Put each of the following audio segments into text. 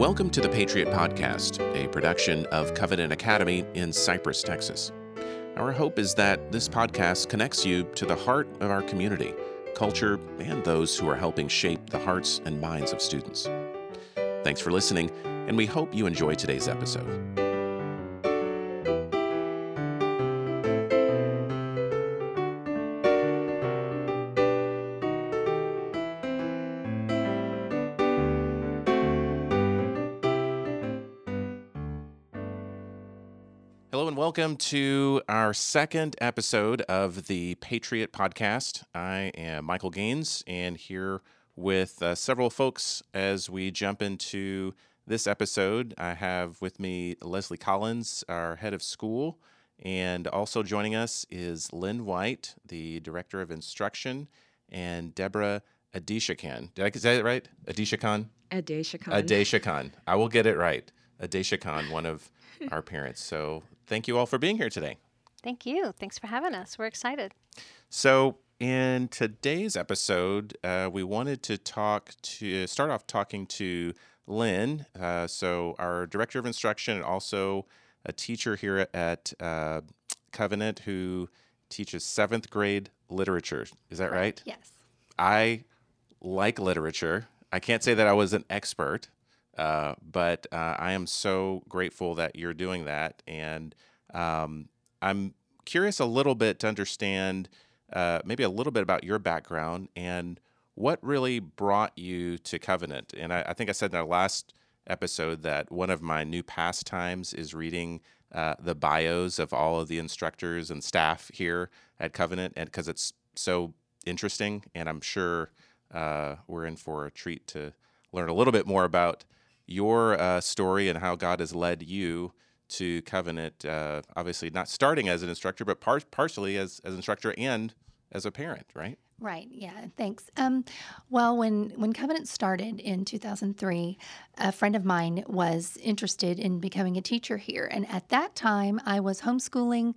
Welcome to the Patriot Podcast, a production of Covenant Academy in Cypress, Texas. Our hope is that this podcast connects you to the heart of our community, culture, and those who are helping shape the hearts and minds of students. Thanks for listening, and we hope you enjoy today's episode. Welcome to our second episode of the Patriot Podcast. I am Michael Gaines and here with uh, several folks as we jump into this episode. I have with me Leslie Collins, our head of school, and also joining us is Lynn White, the director of instruction, and Deborah Adesokan. Did I say it right? Adesokan? Adesokan. Adesokan. I will get it right. Adesokan, one of our parents. So thank you all for being here today. Thank you. Thanks for having us. We're excited. So, in today's episode, uh, we wanted to talk to start off talking to Lynn. Uh, so, our director of instruction and also a teacher here at uh, Covenant who teaches seventh grade literature. Is that right? Yes. I like literature. I can't say that I was an expert, uh, but uh, I am so grateful that you're doing that. And um, I'm curious a little bit to understand uh, maybe a little bit about your background and what really brought you to Covenant. And I, I, think I said in our last episode that one of my new pastimes is reading uh, the bios of all of the instructors and staff here at Covenant, and because it's so interesting, and I'm sure uh, we're in for a treat to learn a little bit more about your uh, story and how God has led you to Covenant. Uh, obviously, not starting as an instructor, but par- partially as as instructor and as a parent, right? Right. Yeah. Thanks. Um, well, when when Covenant started in 2003, a friend of mine was interested in becoming a teacher here, and at that time, I was homeschooling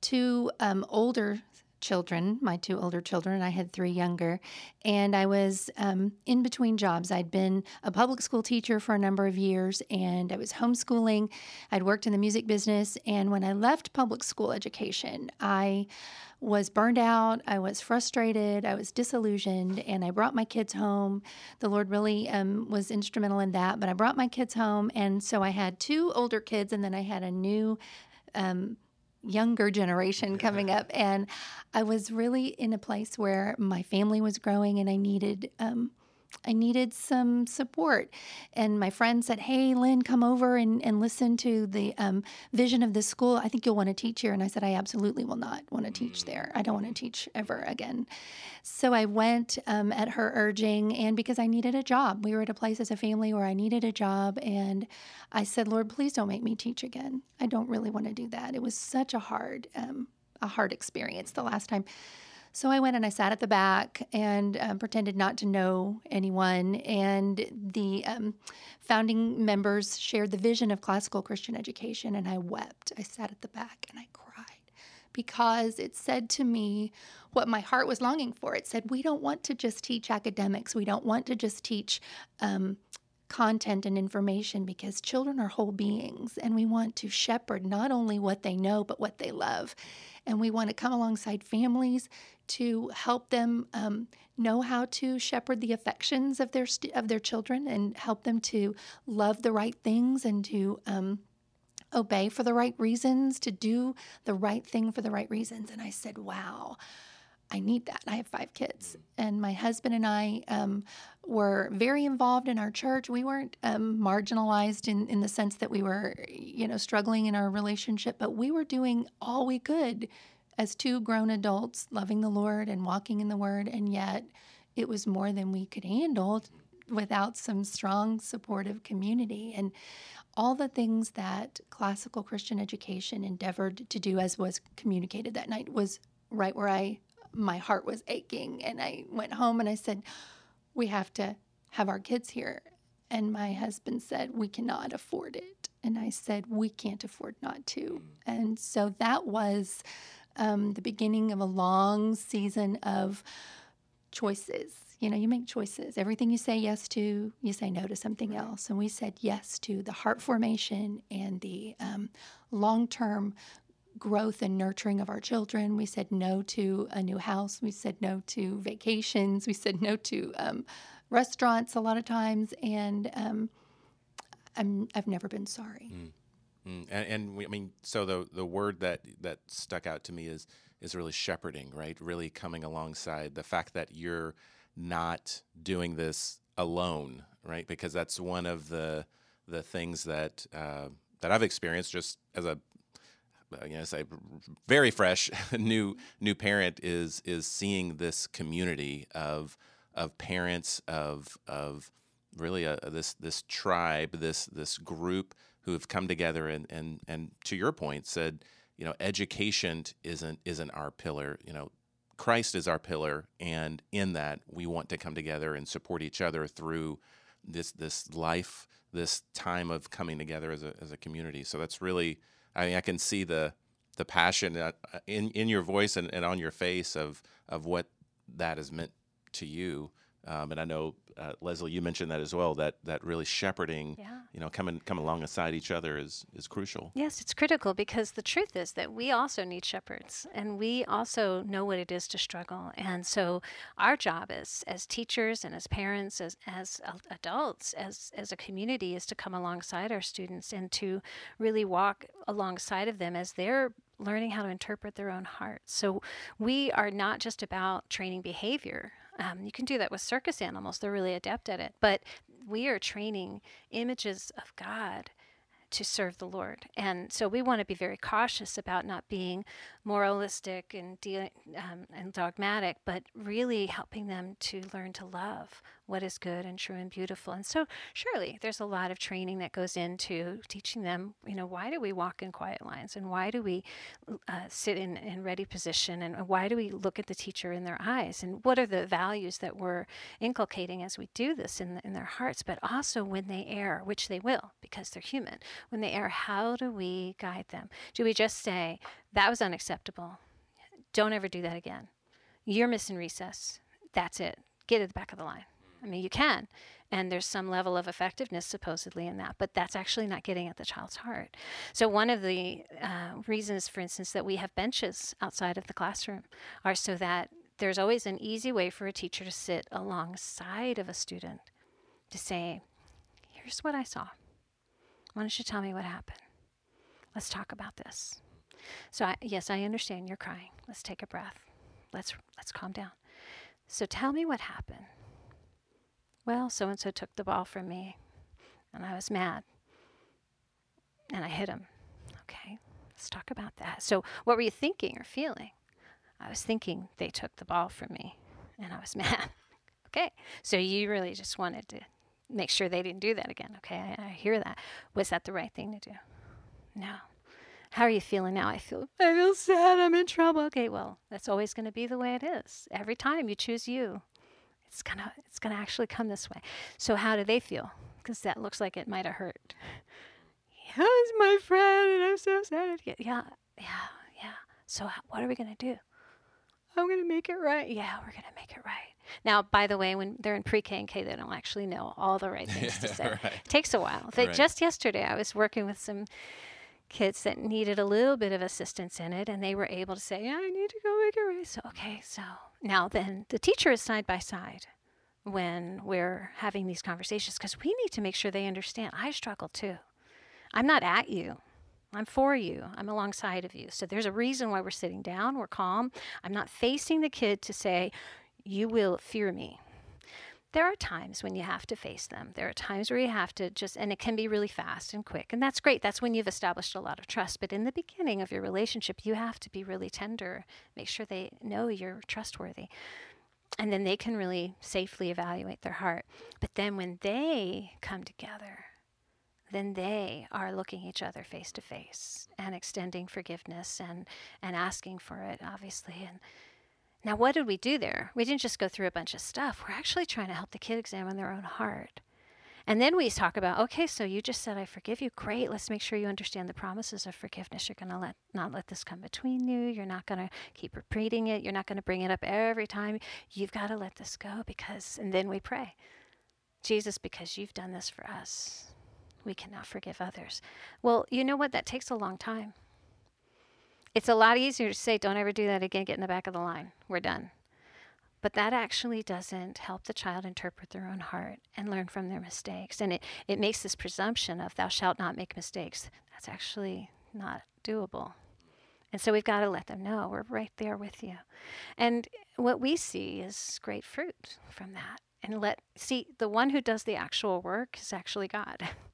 two um, older children, my two older children. I had three younger. And I was um, in between jobs. I'd been a public school teacher for a number of years and I was homeschooling. I'd worked in the music business. And when I left public school education, I was burned out. I was frustrated. I was disillusioned. And I brought my kids home. The Lord really um, was instrumental in that. But I brought my kids home. And so I had two older kids and then I had a new. Um, younger generation coming up. And I was really in a place where my family was growing and I needed um, I needed some support. And my friend said, Hey, Lynn, come over and, and listen to the um, vision of this school. I think you'll want to teach here. And I said, I absolutely will not want to teach mm. there. I don't want to teach ever again. So I went um, at her urging, and because I needed a job, we were at a place as a family where I needed a job. And I said, Lord, please don't make me teach again. I don't really want to do that. It was such a hard, um, a hard experience the last time. So I went and I sat at the back and um, pretended not to know anyone. And the um, founding members shared the vision of classical Christian education, and I wept. I sat at the back and I cried because it said to me what my heart was longing for. It said, We don't want to just teach academics, we don't want to just teach. Um, content and information because children are whole beings and we want to shepherd not only what they know but what they love and we want to come alongside families to help them um, know how to shepherd the affections of their st- of their children and help them to love the right things and to um, obey for the right reasons, to do the right thing for the right reasons. And I said, "Wow." I need that. I have five kids. And my husband and I um, were very involved in our church. We weren't um, marginalized in, in the sense that we were, you know, struggling in our relationship, but we were doing all we could as two grown adults, loving the Lord and walking in the Word. And yet it was more than we could handle without some strong, supportive community. And all the things that classical Christian education endeavored to do, as was communicated that night, was right where I my heart was aching. And I went home and I said, We have to have our kids here. And my husband said, We cannot afford it. And I said, We can't afford not to. And so that was um, the beginning of a long season of choices. you know, you make choices. Everything you say yes to, you say no to something else. And we said yes to the heart formation and the um, long term growth and nurturing of our children. We said no to a new house. We said no to vacations. We said no to um, restaurants a lot of times. And um, I'm, I've never been sorry. Mm. Mm. And, and we, I mean, so the the word that that stuck out to me is is really shepherding, right? Really coming alongside the fact that you're not doing this alone, right? Because that's one of the the things that uh, that I've experienced just as a you know, very fresh new new parent is is seeing this community of of parents of of really a, this this tribe this this group who have come together and and and to your point said you know education isn't isn't our pillar. You know Christ is our pillar and in that we want to come together and support each other through this this life this time of coming together as a as a community. So that's really I mean I can see the the passion uh, in in your voice and, and on your face of of what that has meant to you um, and I know uh, Leslie, you mentioned that as well. That that really shepherding, yeah. you know, coming coming alongside each other is is crucial. Yes, it's critical because the truth is that we also need shepherds, and we also know what it is to struggle. And so, our job as as teachers and as parents, as as adults, as as a community, is to come alongside our students and to really walk alongside of them as they're learning how to interpret their own hearts. So we are not just about training behavior. Um, you can do that with circus animals, they're really adept at it. But we are training images of God to serve the Lord. And so we want to be very cautious about not being moralistic and, de- um, and dogmatic, but really helping them to learn to love what is good and true and beautiful. And so, surely, there's a lot of training that goes into teaching them, you know, why do we walk in quiet lines and why do we uh, sit in, in ready position and why do we look at the teacher in their eyes and what are the values that we're inculcating as we do this in, in their hearts, but also when they err, which they will because they're human. When they err, how do we guide them? Do we just say, that was unacceptable? Don't ever do that again. You're missing recess. That's it. Get at the back of the line. I mean, you can, and there's some level of effectiveness supposedly in that, but that's actually not getting at the child's heart. So, one of the uh, reasons, for instance, that we have benches outside of the classroom are so that there's always an easy way for a teacher to sit alongside of a student to say, Here's what I saw. Why don't you tell me what happened? Let's talk about this. So, I, yes, I understand you're crying. Let's take a breath. Let's let's calm down. So tell me what happened. Well, so and so took the ball from me, and I was mad, and I hit him. Okay, let's talk about that. So, what were you thinking or feeling? I was thinking they took the ball from me, and I was mad. okay, so you really just wanted to make sure they didn't do that again. Okay, I, I hear that. Was that the right thing to do? No. How are you feeling now? I feel I feel sad. I'm in trouble. Okay, well, that's always going to be the way it is. Every time you choose you, it's gonna it's gonna actually come this way. So how do they feel? Because that looks like it might have hurt. It's my friend, and I'm so sad. Yeah, yeah, yeah. So what are we gonna do? I'm gonna make it right. Yeah, we're gonna make it right. Now, by the way, when they're in pre-K and K, they don't actually know all the right things to say. right. It takes a while. They, right. Just yesterday, I was working with some kids that needed a little bit of assistance in it, and they were able to say, yeah, I need to go make a race. So, okay, so now then the teacher is side by side when we're having these conversations because we need to make sure they understand I struggle too. I'm not at you. I'm for you. I'm alongside of you. So there's a reason why we're sitting down. We're calm. I'm not facing the kid to say, You will fear me there are times when you have to face them. There are times where you have to just, and it can be really fast and quick. And that's great. That's when you've established a lot of trust. But in the beginning of your relationship, you have to be really tender, make sure they know you're trustworthy. And then they can really safely evaluate their heart. But then when they come together, then they are looking each other face to face and extending forgiveness and, and asking for it, obviously. And, now, what did we do there? We didn't just go through a bunch of stuff. We're actually trying to help the kid examine their own heart. And then we talk about, okay, so you just said I forgive you. Great. Let's make sure you understand the promises of forgiveness. You're going to let not let this come between you. You're not going to keep repeating it. You're not going to bring it up every time. You've got to let this go because and then we pray. Jesus, because you've done this for us, we can now forgive others. Well, you know what? That takes a long time. It's a lot easier to say, don't ever do that again, get in the back of the line. We're done. But that actually doesn't help the child interpret their own heart and learn from their mistakes. And it, it makes this presumption of, thou shalt not make mistakes. That's actually not doable. And so we've got to let them know we're right there with you. And what we see is great fruit from that. And let see the one who does the actual work is actually God.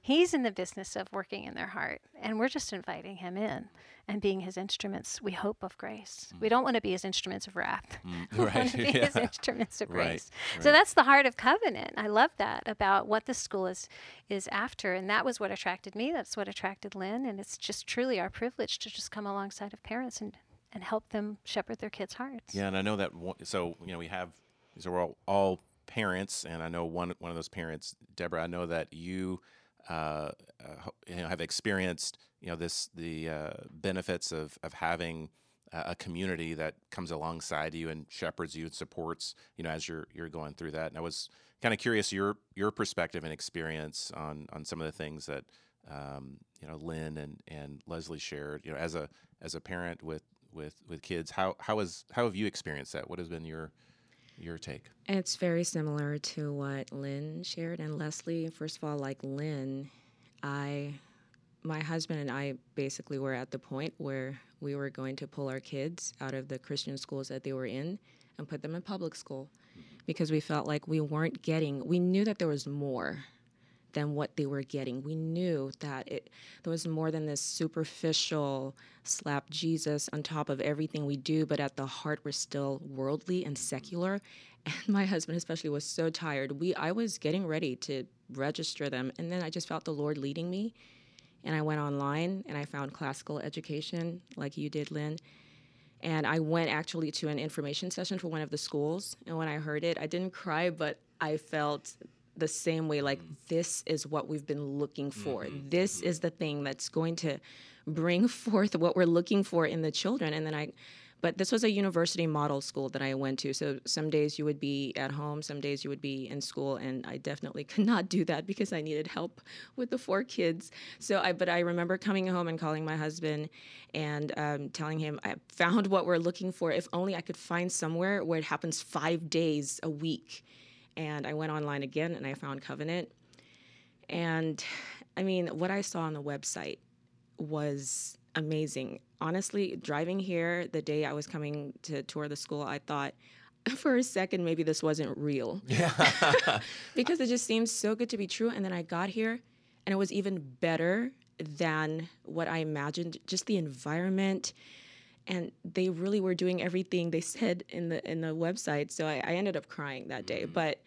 He's in the business of working in their heart, and we're just inviting him in and being his instruments, we hope, of grace. Mm. We don't want to be his instruments of wrath. Mm. we right. want to be yeah. his instruments of right. grace. Right. So that's the heart of covenant. I love that about what the school is is after. And that was what attracted me. That's what attracted Lynn. And it's just truly our privilege to just come alongside of parents and, and help them shepherd their kids' hearts. Yeah, and I know that so, you know, we have so we're all, all parents, and I know one one of those parents, Deborah, I know that you uh, uh, you know, have experienced you know this the uh, benefits of of having a community that comes alongside you and shepherds you and supports you know as you're you're going through that. And I was kind of curious your your perspective and experience on on some of the things that um, you know Lynn and and Leslie shared. You know, as a as a parent with with with kids, how how is how have you experienced that? What has been your your take? It's very similar to what Lynn shared and Leslie. First of all, like Lynn, I, my husband and I basically were at the point where we were going to pull our kids out of the Christian schools that they were in and put them in public school because we felt like we weren't getting, we knew that there was more than what they were getting. We knew that it there was more than this superficial slap Jesus on top of everything we do, but at the heart we're still worldly and secular. And my husband especially was so tired. We I was getting ready to register them and then I just felt the Lord leading me and I went online and I found classical education like you did, Lynn. And I went actually to an information session for one of the schools. And when I heard it, I didn't cry, but I felt the same way like mm. this is what we've been looking for. Mm-hmm. this mm-hmm. is the thing that's going to bring forth what we're looking for in the children. And then i but this was a university model school that i went to. So some days you would be at home some days you would be in school. And i definitely could not do that because i needed help with the four kids. So i but i remember coming home and calling my husband and um, telling him i found what we're looking for. If only i could find somewhere where it happens five days a week and I went online again and I found Covenant. And I mean, what I saw on the website was amazing. Honestly, driving here the day I was coming to tour the school, I thought for a second maybe this wasn't real. Yeah. because it just seems so good to be true. And then I got here and it was even better than what I imagined. Just the environment, and they really were doing everything they said in the in the website. So I, I ended up crying that day. Mm-hmm. But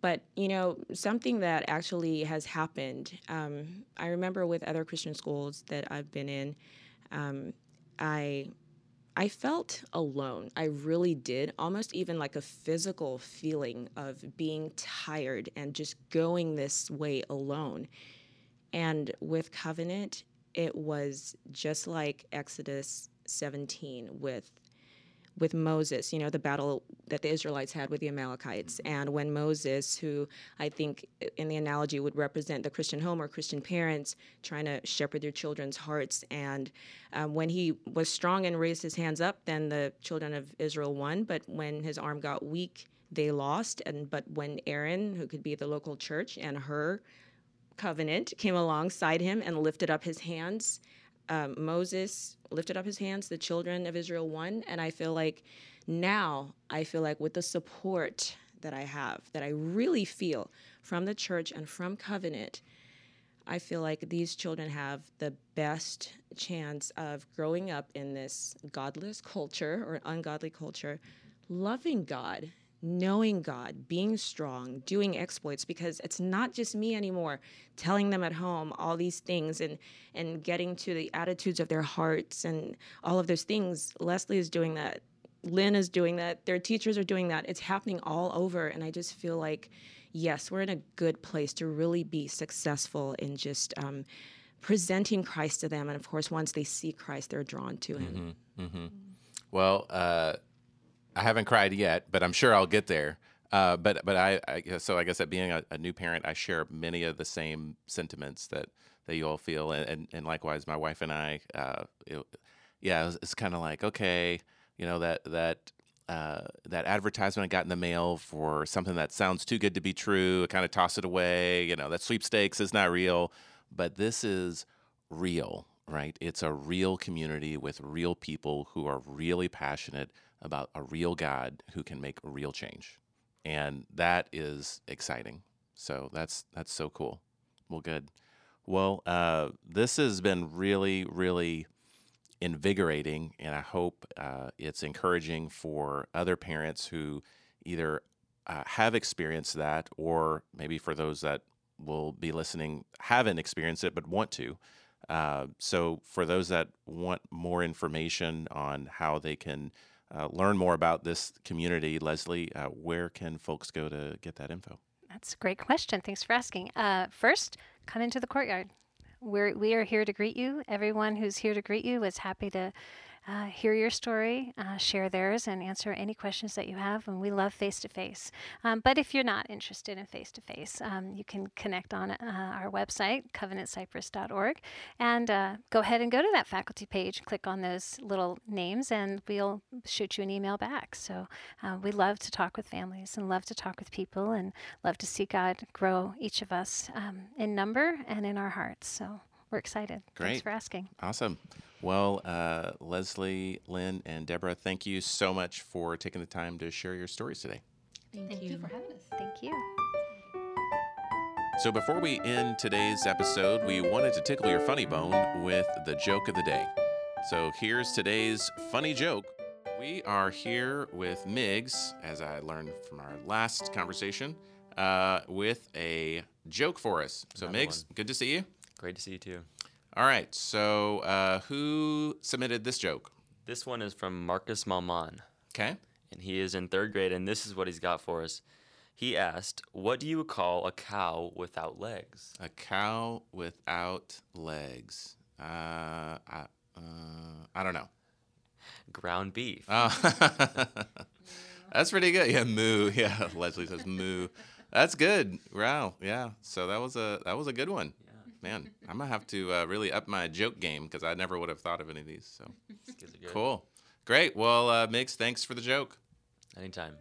but you know something that actually has happened. Um, I remember with other Christian schools that I've been in, um, I I felt alone. I really did, almost even like a physical feeling of being tired and just going this way alone. And with Covenant, it was just like Exodus 17 with with Moses, you know, the battle that the Israelites had with the Amalekites. Mm-hmm. And when Moses, who I think in the analogy would represent the Christian home or Christian parents trying to shepherd their children's hearts, and um, when he was strong and raised his hands up, then the children of Israel won. But when his arm got weak, they lost. And but when Aaron, who could be the local church, and her covenant came alongside him and lifted up his hands, um, Moses lifted up his hands, the children of Israel won. And I feel like now, I feel like with the support that I have, that I really feel from the church and from covenant, I feel like these children have the best chance of growing up in this godless culture or ungodly culture, loving God knowing God, being strong, doing exploits because it's not just me anymore telling them at home all these things and and getting to the attitudes of their hearts and all of those things. Leslie is doing that. Lynn is doing that. Their teachers are doing that. It's happening all over and I just feel like yes, we're in a good place to really be successful in just um, presenting Christ to them. And of course, once they see Christ, they're drawn to Him. Mm-hmm. Well, uh, I haven't cried yet, but I'm sure I'll get there. Uh, but but I, I so I guess that being a, a, new parent, I share many of the same sentiments that that you all feel, and and, and likewise, my wife and I, uh, it, yeah, it's, it's kind of like okay, you know that that uh, that advertisement I got in the mail for something that sounds too good to be true. I kind of toss it away. You know that sweepstakes is not real, but this is real, right? It's a real community with real people who are really passionate about a real God who can make a real change and that is exciting. So that's that's so cool. Well, good. Well, uh, this has been really, really invigorating, and I hope uh, it's encouraging for other parents who either uh, have experienced that, or maybe for those that will be listening haven't experienced it but want to. Uh, so, for those that want more information on how they can uh, learn more about this community, Leslie, uh, where can folks go to get that info? That's a great question. Thanks for asking. Uh, first, come into the courtyard. We're, we are here to greet you. Everyone who's here to greet you is happy to uh, hear your story, uh, share theirs, and answer any questions that you have. And we love face to face. But if you're not interested in face to face, you can connect on uh, our website, covenantcypress.org, and uh, go ahead and go to that faculty page, click on those little names, and we'll shoot you an email back. So uh, we love to talk with families and love to talk with people and love to see God grow each of us um, in number and in our hearts. So we're excited. Great. Thanks for asking. Awesome. Well, uh, Leslie, Lynn, and Deborah, thank you so much for taking the time to share your stories today. Thank, Thank you. you for having us. Thank you. So, before we end today's episode, we wanted to tickle your funny bone with the joke of the day. So, here's today's funny joke. We are here with Migs, as I learned from our last conversation, uh, with a joke for us. So, Another Migs, one. good to see you. Great to see you too. All right. So, uh, who submitted this joke? This one is from Marcus Malman. Okay. And he is in third grade, and this is what he's got for us. He asked, What do you call a cow without legs? A cow without legs. Uh, I, uh, I don't know. Ground beef. Oh. That's pretty good. Yeah, moo. Yeah, Leslie says moo. That's good. Wow. Yeah. So that was a that was a good one man, I'm gonna have to uh, really up my joke game because I never would have thought of any of these. So cool, great. Well, uh, Migs, thanks for the joke. Anytime.